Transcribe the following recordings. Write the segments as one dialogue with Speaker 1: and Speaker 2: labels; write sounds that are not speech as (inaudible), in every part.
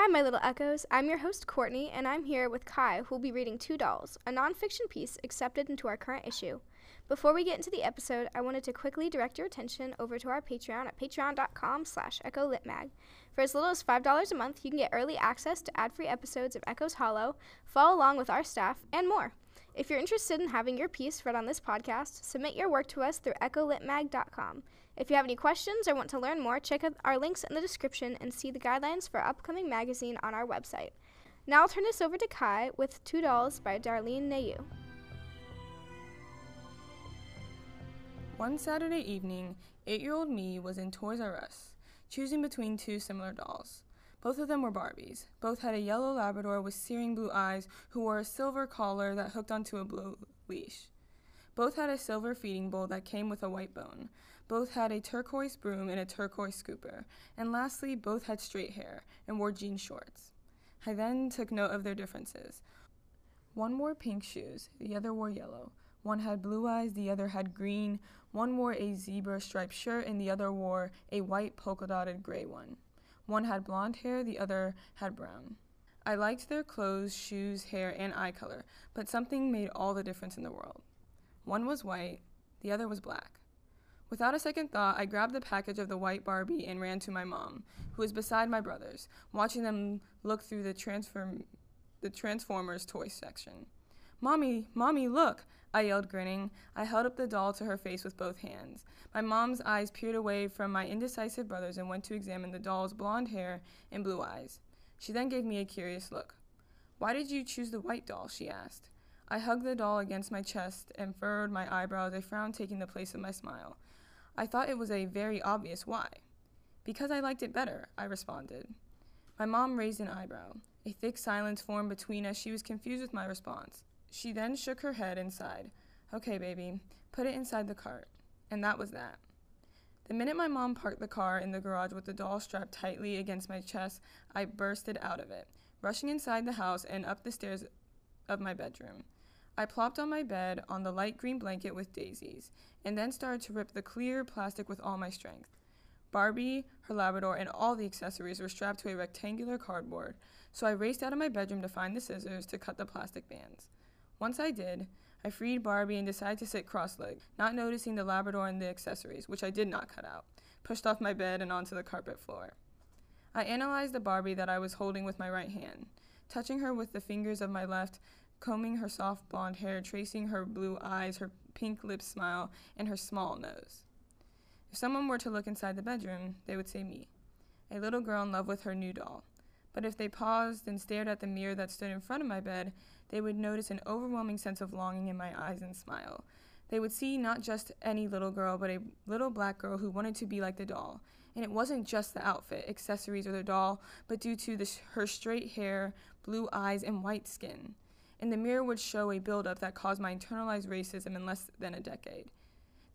Speaker 1: Hi, my little echoes. I'm your host, Courtney, and I'm here with Kai, who will be reading Two Dolls, a nonfiction piece accepted into our current issue. Before we get into the episode, I wanted to quickly direct your attention over to our Patreon at patreon.com slash echolitmag. For as little as $5 a month, you can get early access to ad-free episodes of Echoes Hollow, follow along with our staff, and more. If you're interested in having your piece read on this podcast, submit your work to us through echolitmag.com. If you have any questions or want to learn more, check out our links in the description and see the guidelines for upcoming magazine on our website. Now I'll turn this over to Kai with Two Dolls by Darlene Nayu.
Speaker 2: One Saturday evening, eight year old me was in Toys R Us, choosing between two similar dolls. Both of them were Barbies. Both had a yellow Labrador with searing blue eyes who wore a silver collar that hooked onto a blue leash. Both had a silver feeding bowl that came with a white bone. Both had a turquoise broom and a turquoise scooper. And lastly, both had straight hair and wore jean shorts. I then took note of their differences. One wore pink shoes, the other wore yellow. One had blue eyes, the other had green. One wore a zebra striped shirt, and the other wore a white polka dotted gray one. One had blonde hair, the other had brown. I liked their clothes, shoes, hair, and eye color, but something made all the difference in the world. One was white, the other was black. Without a second thought, I grabbed the package of the white Barbie and ran to my mom, who was beside my brothers, watching them look through the transform the Transformers toy section. Mommy, Mommy, look! I yelled, grinning. I held up the doll to her face with both hands. My mom's eyes peered away from my indecisive brothers and went to examine the doll's blonde hair and blue eyes. She then gave me a curious look. Why did you choose the white doll? she asked. I hugged the doll against my chest and furrowed my eyebrows, a frown taking the place of my smile. I thought it was a very obvious why. Because I liked it better, I responded. My mom raised an eyebrow. A thick silence formed between us. She was confused with my response. She then shook her head and sighed. Okay, baby, put it inside the cart. And that was that. The minute my mom parked the car in the garage with the doll strapped tightly against my chest, I bursted out of it, rushing inside the house and up the stairs of my bedroom. I plopped on my bed on the light green blanket with daisies, and then started to rip the clear plastic with all my strength. Barbie, her Labrador, and all the accessories were strapped to a rectangular cardboard, so I raced out of my bedroom to find the scissors to cut the plastic bands. Once I did, I freed Barbie and decided to sit cross legged, not noticing the Labrador and the accessories, which I did not cut out, pushed off my bed and onto the carpet floor. I analyzed the Barbie that I was holding with my right hand, touching her with the fingers of my left, combing her soft blonde hair, tracing her blue eyes, her pink lips smile, and her small nose. If someone were to look inside the bedroom, they would say me, a little girl in love with her new doll. But if they paused and stared at the mirror that stood in front of my bed, they would notice an overwhelming sense of longing in my eyes and smile. They would see not just any little girl, but a little black girl who wanted to be like the doll. And it wasn't just the outfit, accessories, or the doll, but due to sh- her straight hair, blue eyes, and white skin and the mirror would show a buildup that caused my internalized racism in less than a decade.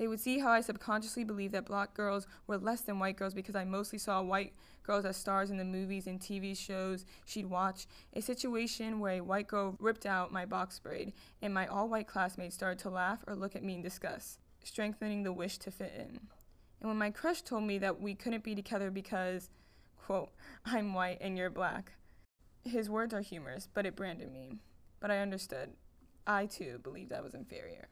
Speaker 2: They would see how I subconsciously believed that black girls were less than white girls because I mostly saw white girls as stars in the movies and TV shows she'd watch. A situation where a white girl ripped out my box braid, and my all white classmates started to laugh or look at me in disgust, strengthening the wish to fit in. And when my crush told me that we couldn't be together because, quote, I'm white and you're black, his words are humorous, but it branded me but I understood. I too believed I was inferior.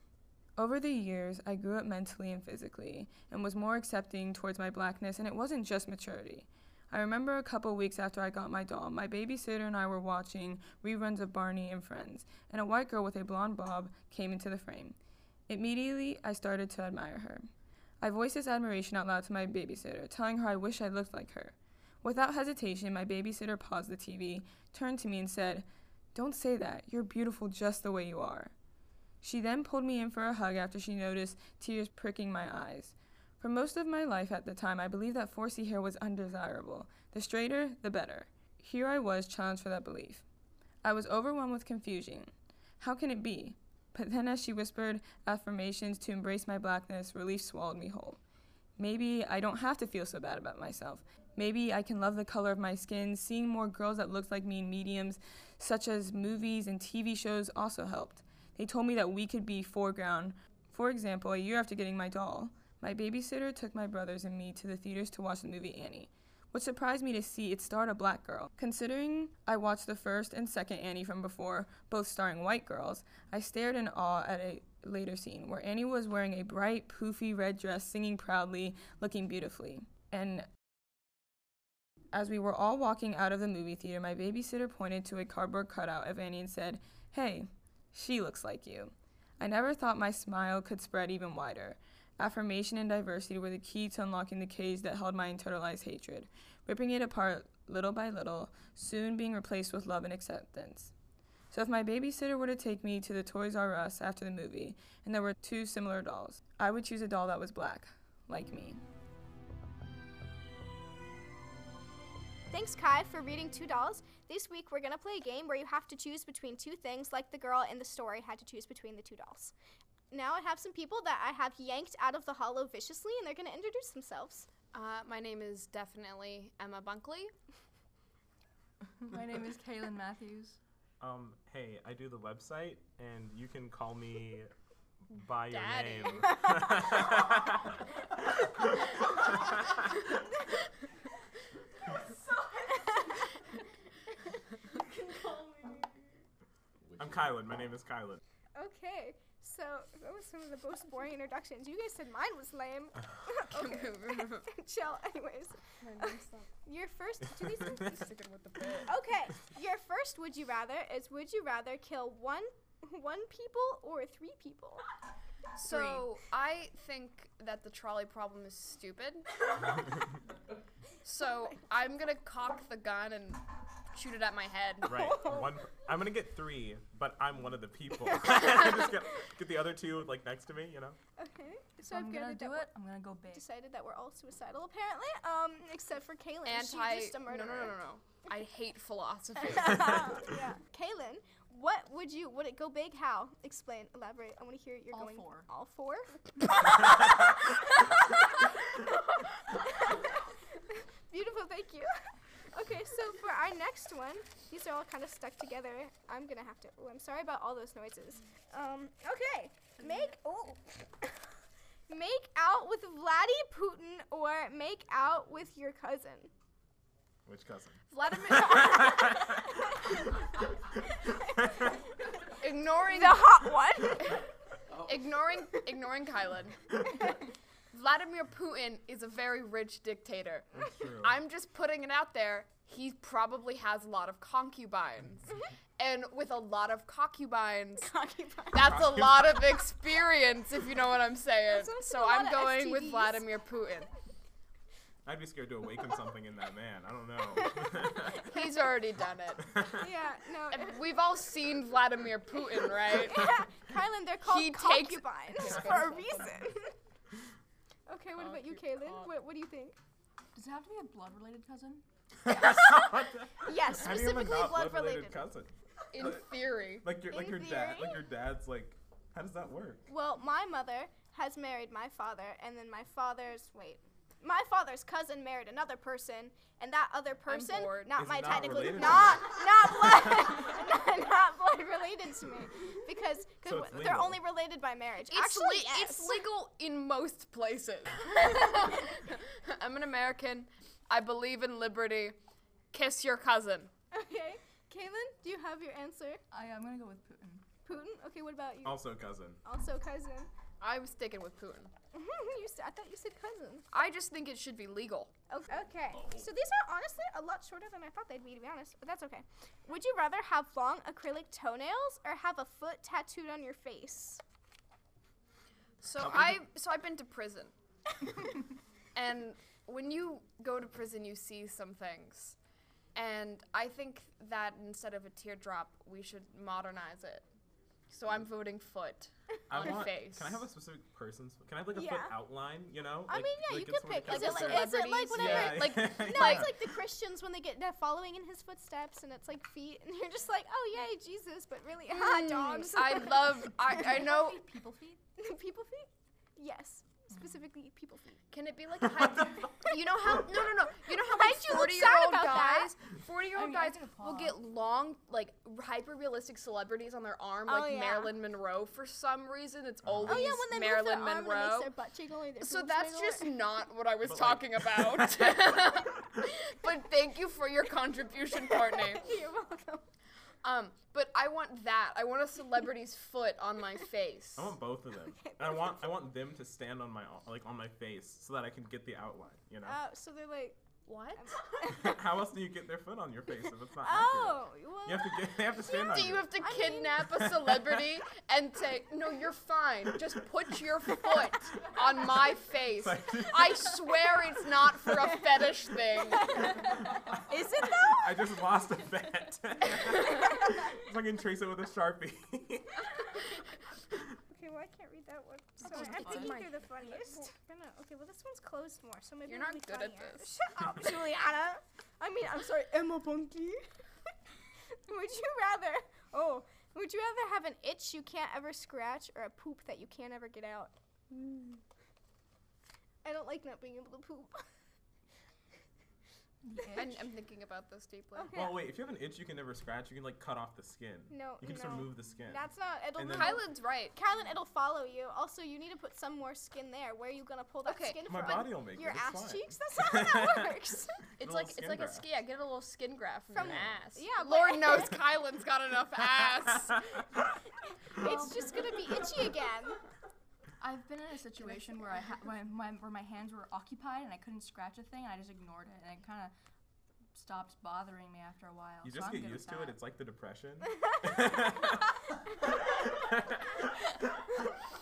Speaker 2: Over the years, I grew up mentally and physically and was more accepting towards my blackness, and it wasn't just maturity. I remember a couple weeks after I got my doll, my babysitter and I were watching reruns of Barney and Friends, and a white girl with a blonde bob came into the frame. Immediately, I started to admire her. I voiced this admiration out loud to my babysitter, telling her I wish I looked like her. Without hesitation, my babysitter paused the TV, turned to me, and said, don't say that. You're beautiful just the way you are. She then pulled me in for a hug after she noticed tears pricking my eyes. For most of my life at the time, I believed that 4C hair was undesirable. The straighter, the better. Here I was challenged for that belief. I was overwhelmed with confusion. How can it be? But then, as she whispered affirmations to embrace my blackness, relief swallowed me whole. Maybe I don't have to feel so bad about myself. Maybe I can love the color of my skin. Seeing more girls that looked like me in mediums, such as movies and TV shows, also helped. They told me that we could be foreground. For example, a year after getting my doll, my babysitter took my brothers and me to the theaters to watch the movie Annie. What surprised me to see it starred a black girl. Considering I watched the first and second Annie from before, both starring white girls, I stared in awe at a later scene where Annie was wearing a bright, poofy red dress, singing proudly, looking beautifully. And as we were all walking out of the movie theater, my babysitter pointed to a cardboard cutout of Annie and said, Hey, she looks like you. I never thought my smile could spread even wider. Affirmation and diversity were the key to unlocking the cage that held my internalized hatred, ripping it apart little by little, soon being replaced with love and acceptance. So, if my babysitter were to take me to the Toys R Us after the movie and there were two similar dolls, I would choose a doll that was black, like me.
Speaker 1: Thanks, Kai, for reading Two Dolls. This week, we're going to play a game where you have to choose between two things, like the girl in the story had to choose between the two dolls. Now, I have some people that I have yanked out of the hollow viciously, and they're going to introduce themselves.
Speaker 3: Uh, my name is definitely Emma Bunkley.
Speaker 4: My name is Kaylin Matthews.
Speaker 5: Um, hey, I do the website, and you can call me by
Speaker 3: Daddy.
Speaker 5: your name. I'm Kylan. My name is Kylan.
Speaker 1: Okay, so that was some of the most boring introductions. You guys said mine was lame. (laughs) okay. (laughs) Chill, anyways. Your first. Do these (laughs)
Speaker 3: Sticking with the.
Speaker 1: Okay, your first would you rather is would you rather kill one one people or three people?
Speaker 3: So I think that the trolley problem is stupid. so I'm gonna cock the gun and shoot it at my head. (laughs)
Speaker 5: Right. (laughs) One. I'm gonna get three, but I'm one of the people. (laughs) Just get, get the other two like next to me. You know.
Speaker 1: Okay, so
Speaker 4: I'm
Speaker 1: I've
Speaker 4: gonna do it. I'm gonna go big.
Speaker 1: Decided that we're all suicidal apparently. Um, except for Kaylin.
Speaker 3: Anti.
Speaker 1: She's just a
Speaker 3: No,
Speaker 1: murderer.
Speaker 3: no, no, no, no. I hate philosophy.
Speaker 1: yeah. Kaylin, what would you would it go big? How? Explain, elaborate. I want to hear you're
Speaker 4: All
Speaker 1: going
Speaker 4: four.
Speaker 1: all four. Beautiful, thank you. Okay, so for our next one, these are all kind of stuck together. I'm gonna have to. Oh, I'm sorry about all those noises. Um, okay, make oh, (coughs) make out with Vladdy Putin or make out with your cousin.
Speaker 5: Which cousin?
Speaker 3: Vladimir. (laughs) (laughs) ignoring
Speaker 1: The hot one. (laughs)
Speaker 3: ignoring ignoring Kylan. Vladimir Putin is a very rich dictator.
Speaker 5: That's true. (laughs)
Speaker 3: I'm just putting it out there. He probably has a lot of concubines. Mm-hmm. and with a lot of concubines, that's a lot of (laughs) experience, if you know what I'm saying.
Speaker 1: That's
Speaker 3: So
Speaker 1: a lot
Speaker 3: I'm
Speaker 1: of
Speaker 3: going with
Speaker 1: STDs.
Speaker 3: Vladimir Putin. (laughs)
Speaker 5: I'd be scared to awaken something in that man. I don't know.
Speaker 3: He's already done it.
Speaker 1: yeah, no.
Speaker 3: And We've all seen Vladimir Putin, right?
Speaker 1: Kylan, they're called
Speaker 3: He takes-
Speaker 1: concubines for a reason. Okay, what about you, Kaylin? What, what do you think?
Speaker 4: Does it have to be a blood related cousin? (laughs)
Speaker 1: Yes,
Speaker 5: How do you have a
Speaker 1: specifically
Speaker 5: not
Speaker 1: blood
Speaker 5: blood-related
Speaker 1: related.
Speaker 5: cousin?
Speaker 3: In theory.
Speaker 5: Like your like
Speaker 1: In
Speaker 5: your dad
Speaker 1: theory.
Speaker 5: like your dad's like how does that work?
Speaker 1: Well, my mother has married my father, and then my father's wait, my father's cousin married another person, and that other person,
Speaker 3: bored.
Speaker 1: not
Speaker 5: Is
Speaker 1: my
Speaker 5: not
Speaker 1: technically,
Speaker 5: related
Speaker 1: not not (laughs) blood, not, (laughs) not blood related to me, because cause
Speaker 5: So it's
Speaker 1: w- they're
Speaker 5: legal.
Speaker 1: only related by marriage.
Speaker 3: It's,
Speaker 1: Actually,
Speaker 3: le-
Speaker 1: yes.
Speaker 3: it's legal in most places. (laughs) I'm an American. I believe in liberty. Kiss your cousin.
Speaker 1: Okay, Kaylin, do you have your answer?
Speaker 4: I, I am gonna go with Putin.
Speaker 1: Putin. Okay, what about you?
Speaker 5: Also cousin.
Speaker 1: Also cousin.
Speaker 3: I'm sticking with Putin. (laughs)
Speaker 1: you said, I thought you said cousin.
Speaker 3: I just think it should be legal.
Speaker 1: Okay. okay. So these are honestly a lot shorter than I thought they'd be, to be honest. But that's okay. Would you rather have long acrylic toenails or have a foot tattooed on your face?
Speaker 3: So I so I've been to prison. (laughs) and when you go to prison you see some things. And I think that instead of a teardrop, we should modernize it. So I'm voting foot
Speaker 5: I
Speaker 3: on
Speaker 5: want,
Speaker 3: face.
Speaker 5: Can I have a specific person's? Can I have like a
Speaker 1: Yeah.
Speaker 5: foot outline? You know?
Speaker 1: I
Speaker 5: Like-
Speaker 1: mean, yeah,
Speaker 5: like
Speaker 1: you
Speaker 5: in
Speaker 1: could
Speaker 5: some of the
Speaker 1: pick. Is
Speaker 3: Like
Speaker 1: it, like, is it like
Speaker 3: celebrities?
Speaker 1: whatever?
Speaker 5: Yeah.
Speaker 3: Like- (laughs)
Speaker 1: No,
Speaker 3: like-
Speaker 1: it's like the Christians when they get they're following in his footsteps, and it's like feet, and you're just like, oh yay, Jesus, but really, (laughs) ah,
Speaker 3: Mm,
Speaker 1: dogs.
Speaker 3: I love I, I (laughs) know
Speaker 4: People feet?
Speaker 1: people feet. Yes, specifically people feet.
Speaker 3: Can it be like (laughs) a hyper? (laughs) you know how? No, no, no. You know how
Speaker 1: Why'd
Speaker 3: like
Speaker 1: you look
Speaker 3: forty year
Speaker 1: sad
Speaker 3: old
Speaker 1: about that?
Speaker 3: guys, forty year
Speaker 4: I
Speaker 3: old
Speaker 4: mean,
Speaker 3: guys will get long, like hyper realistic celebrities on their arm,
Speaker 1: Oh,
Speaker 3: like
Speaker 1: yeah.
Speaker 3: Marilyn Monroe. For some reason, it's always
Speaker 1: Oh yeah, when they
Speaker 3: Marilyn
Speaker 1: move their arm and
Speaker 3: Monroe.
Speaker 1: makes their butt jiggle or their
Speaker 3: So that's
Speaker 1: wiggle
Speaker 3: just not what I was
Speaker 5: But, like-
Speaker 3: talking about. (laughs) but thank you for your contribution, Courtney.
Speaker 1: You're welcome.
Speaker 3: Um, but I want that. I want a celebrity's (laughs) foot on my face.
Speaker 5: I want both of them.
Speaker 1: Okay,
Speaker 5: And I want I want them to stand on my like on my face so that I can get the outline. You know.
Speaker 1: Uh, so they're like.
Speaker 3: What? (laughs) (laughs)
Speaker 5: How else do you get their foot on your face if it's not accurate?
Speaker 1: oh, well.
Speaker 5: You have to get. They have to stand on
Speaker 3: Do you have to
Speaker 1: I mean-
Speaker 3: kidnap a celebrity and say, "No, you're fine. Just put your foot on my face." I swear it's not for a fetish thing.
Speaker 1: Is it though?
Speaker 5: I just lost a bet. (laughs) Fucking trace it with a sharpie. (laughs)
Speaker 1: Okay, well I can't read that one. So
Speaker 3: just
Speaker 1: I'm
Speaker 3: get
Speaker 1: thinking
Speaker 3: my
Speaker 1: through the funniest. Gonna, okay, well this one's closed more, so maybe
Speaker 3: You're
Speaker 1: it'll
Speaker 3: not
Speaker 1: be
Speaker 3: good at this.
Speaker 1: Shut up, Juliana. I mean, I'm sorry, Emma Bunky. (laughs) would you rather? Oh, would you rather have an itch you can't ever scratch or a poop that you can't ever get out? Mm. I don't like not being able to poop.
Speaker 4: The
Speaker 3: I'm. I'm thinking about this deeply.
Speaker 1: Okay.
Speaker 5: well, wait. If you have an itch you can never scratch, you can like cut off the skin.
Speaker 1: No,
Speaker 5: You can just
Speaker 1: no.
Speaker 5: remove the skin.
Speaker 1: That's not. It'll
Speaker 5: And then-
Speaker 3: Kylan's right.
Speaker 1: Kylan, it'll follow you. Also, you need to put some more skin there. Where are you gonna pull that
Speaker 3: Okay,
Speaker 1: skin
Speaker 5: My
Speaker 1: from?
Speaker 5: body will make
Speaker 1: Your
Speaker 5: it. It's
Speaker 1: ass
Speaker 5: fine.
Speaker 1: cheeks? That's (laughs) not how that works.
Speaker 3: It's (laughs)
Speaker 5: little
Speaker 3: like it's
Speaker 5: skin
Speaker 3: like a
Speaker 5: graft.
Speaker 3: ski. I get a little skin graft from,
Speaker 1: From-
Speaker 3: an ass.
Speaker 1: yeah, but-
Speaker 3: Lord (laughs) knows Kylan's got enough ass.
Speaker 1: it's just gonna be itchy again.
Speaker 4: I've been in a situation where I ha- (laughs) where, my, where my hands were occupied and I couldn't scratch a thing and I just ignored it and it kind of stopped bothering me after a while.
Speaker 5: You
Speaker 4: so
Speaker 5: just
Speaker 4: I'm
Speaker 5: get used to it. It's like the depression. (laughs) (laughs)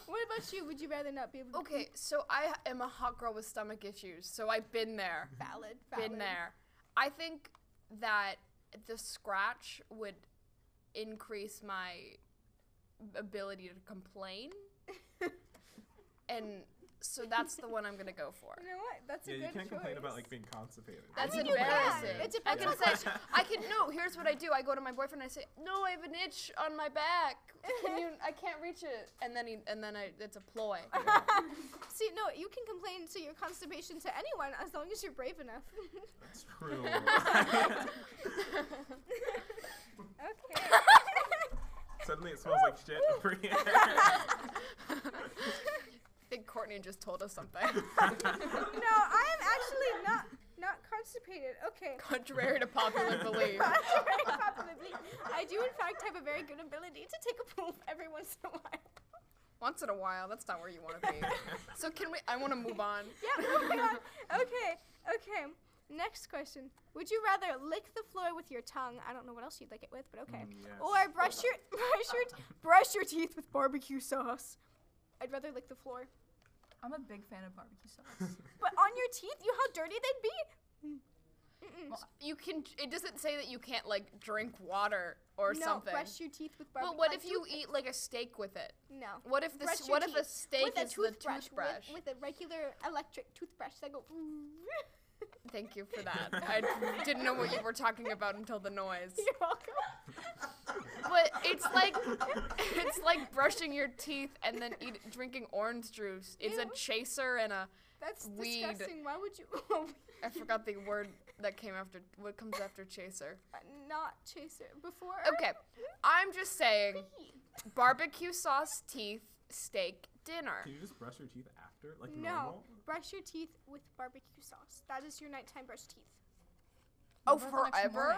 Speaker 1: What about you? Would you rather not be able to
Speaker 3: Okay, so I am a hot girl with stomach issues, so I've been there.
Speaker 1: Valid, valid.
Speaker 3: Been there. I think that the scratch would increase my ability to complain. And so that's the one I'm gonna go for.
Speaker 1: You know what? That's
Speaker 5: yeah,
Speaker 1: a
Speaker 5: you
Speaker 1: good
Speaker 5: can't complain about
Speaker 1: choice.
Speaker 5: like being constipated.
Speaker 3: That's
Speaker 1: mean, can.
Speaker 3: embarrassing.
Speaker 1: It
Speaker 3: I can say. I can no. Here's what I do. I go to my boyfriend. and I say, no, I have an itch on my back. Can you? (laughs) I can't reach it. And then he, and then I, it's a ploy. (laughs)
Speaker 1: See, no, you can complain to your constipation to anyone as long as you're brave enough.
Speaker 5: That's true. (laughs)
Speaker 1: okay.
Speaker 5: Suddenly it smells like shit over here.
Speaker 3: I think Courtney just told us something. (laughs)
Speaker 1: no, I am actually not not constipated. Okay.
Speaker 3: Contrary to popular (laughs) belief.
Speaker 1: Contrary to popular belief, I do in fact have a very good ability to take a poop every once in a while.
Speaker 3: Once in a while, that's not where you want to be. (laughs) So can we? I want to move on.
Speaker 1: Yeah, moving on. Okay, okay. Next question. Would you rather lick the floor with your tongue? I don't know what else you'd lick it with, but okay.
Speaker 5: Mm, yes.
Speaker 1: Or brush your brush your brush your teeth with barbecue sauce. I'd rather lick the floor.
Speaker 4: I'm a big fan of barbecue sauce. (laughs)
Speaker 1: But on your teeth, you know how dirty they'd be? Mm-mm.
Speaker 3: You can. It doesn't say that you can't like drink water or
Speaker 1: no,
Speaker 3: something.
Speaker 1: brush your teeth with barbecue.
Speaker 3: But what
Speaker 1: like
Speaker 3: if you eat like a steak with it?
Speaker 1: No.
Speaker 3: What if
Speaker 1: Brush
Speaker 3: this? What if a steak
Speaker 1: with a
Speaker 3: is the
Speaker 1: toothbrush,
Speaker 3: toothbrush?
Speaker 1: With, with a regular electric toothbrush that go. (laughs) (laughs)
Speaker 3: Thank you for that. I didn't know what you were talking about until the noise.
Speaker 1: You're welcome.
Speaker 3: But it's like it's like brushing your teeth and then eat, drinking orange juice. It's a chaser and a
Speaker 1: That's
Speaker 3: Weed.
Speaker 1: disgusting. Why would you? (laughs)
Speaker 3: I forgot the word that came after what comes after chaser.
Speaker 1: Uh, not chaser before.
Speaker 3: Okay, I'm just saying barbecue sauce teeth steak dinner.
Speaker 5: Can you just brush your teeth after, like
Speaker 1: No,
Speaker 5: normal?
Speaker 1: brush your teeth with barbecue sauce. That is your nighttime brush teeth.
Speaker 3: Oh,
Speaker 4: What about the next
Speaker 3: forever?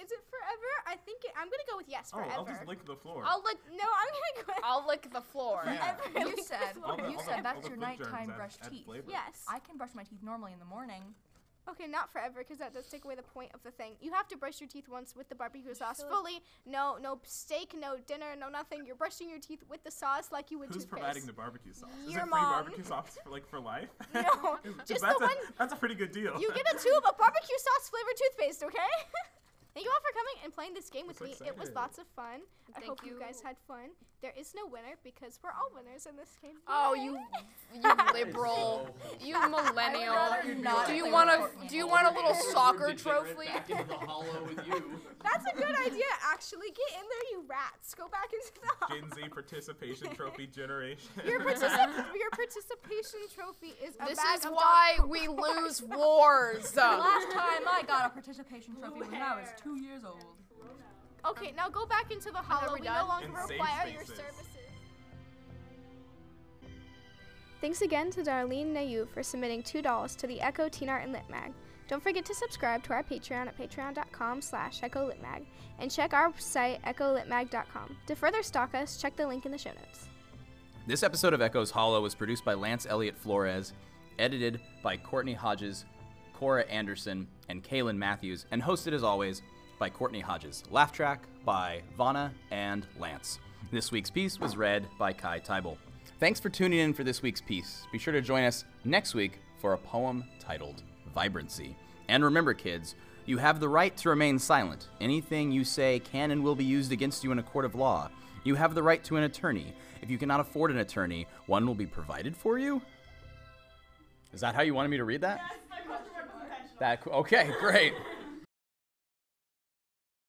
Speaker 1: Is it forever? I think it, I'm gonna go with yes
Speaker 5: Oh,
Speaker 1: forever.
Speaker 5: I'll just lick the floor.
Speaker 3: I'll lick
Speaker 1: no, I'm gonna go.
Speaker 3: I'll lick the floor.
Speaker 5: Yeah.
Speaker 4: You
Speaker 1: the
Speaker 4: said
Speaker 1: floor.
Speaker 5: The-
Speaker 4: you
Speaker 5: the-
Speaker 4: said that's your nighttime brush
Speaker 5: add
Speaker 4: teeth.
Speaker 5: flavor.
Speaker 1: Yes.
Speaker 4: I can brush my teeth normally in the morning.
Speaker 1: Okay, not forever, because that does take away the point of the thing. You have to brush your teeth once with the barbecue sauce
Speaker 4: feel like-
Speaker 1: fully. No, no steak, no dinner, no nothing. You're brushing your teeth with the sauce like you would
Speaker 5: Who's
Speaker 1: toothpaste.
Speaker 5: providing the barbecue sauce? Is
Speaker 1: Your
Speaker 5: it free
Speaker 1: mom.
Speaker 5: barbecue sauce for like for life? (laughs) (laughs)
Speaker 1: No,
Speaker 5: 'Cause
Speaker 1: just
Speaker 5: that's
Speaker 1: the
Speaker 5: a,
Speaker 1: one-
Speaker 5: That's a pretty good deal.
Speaker 1: You get a (laughs) tube of barbecue sauce flavored toothpaste, okay? Thank you all for coming and playing this game with
Speaker 5: so
Speaker 1: me. It was lots of fun. I hope you.
Speaker 3: you.
Speaker 1: guys had fun. There is no winner because we're all winners in this game.
Speaker 3: Oh,
Speaker 1: Yay.
Speaker 3: you, (laughs) you liberal, (laughs) you millennial.
Speaker 4: not
Speaker 3: Do you want a Do you want a little soccer trophy?
Speaker 6: Back into the hollow with you. (laughs)
Speaker 1: That's a good idea, actually. Get in there, you rats. Go back into the hall.
Speaker 5: Gen Z participation trophy generation.
Speaker 1: Your, particip- your participation trophy is a
Speaker 3: This
Speaker 1: bag
Speaker 3: is
Speaker 1: of
Speaker 3: why
Speaker 1: dog
Speaker 3: we lose wars.
Speaker 4: The last time I got a participation trophy when I was two years old.
Speaker 1: Okay, now go back into the hollow.
Speaker 3: we
Speaker 1: We
Speaker 3: done?
Speaker 1: no longer
Speaker 5: In
Speaker 1: require your services. Thanks again to Darlene Nayu for submitting two dolls to the Echo Teen Art and Lit Mag. Don't forget to subscribe to our Patreon at patreon.com slash echolitmag and check our site echolitmag.com. To further stalk us, check the link in the show notes.
Speaker 7: This episode of Echoes Hollow was produced by Lance Elliott Flores, edited by Courtney Hodges, Cora Anderson, and Kaylin Matthews, and hosted as always by Courtney Hodges. Laugh track by Vana and Lance. This week's piece was read by Kai Teibel. Thanks for tuning in for this week's piece. Be sure to join us next week for a poem titled Vibrancy. And remember, kids, you have the right to remain silent. Anything you say can and will be used against you in a court of law. You have the right to an attorney. If you cannot afford an attorney, one will be provided for you? Is that how you wanted me to read that? That okay, great.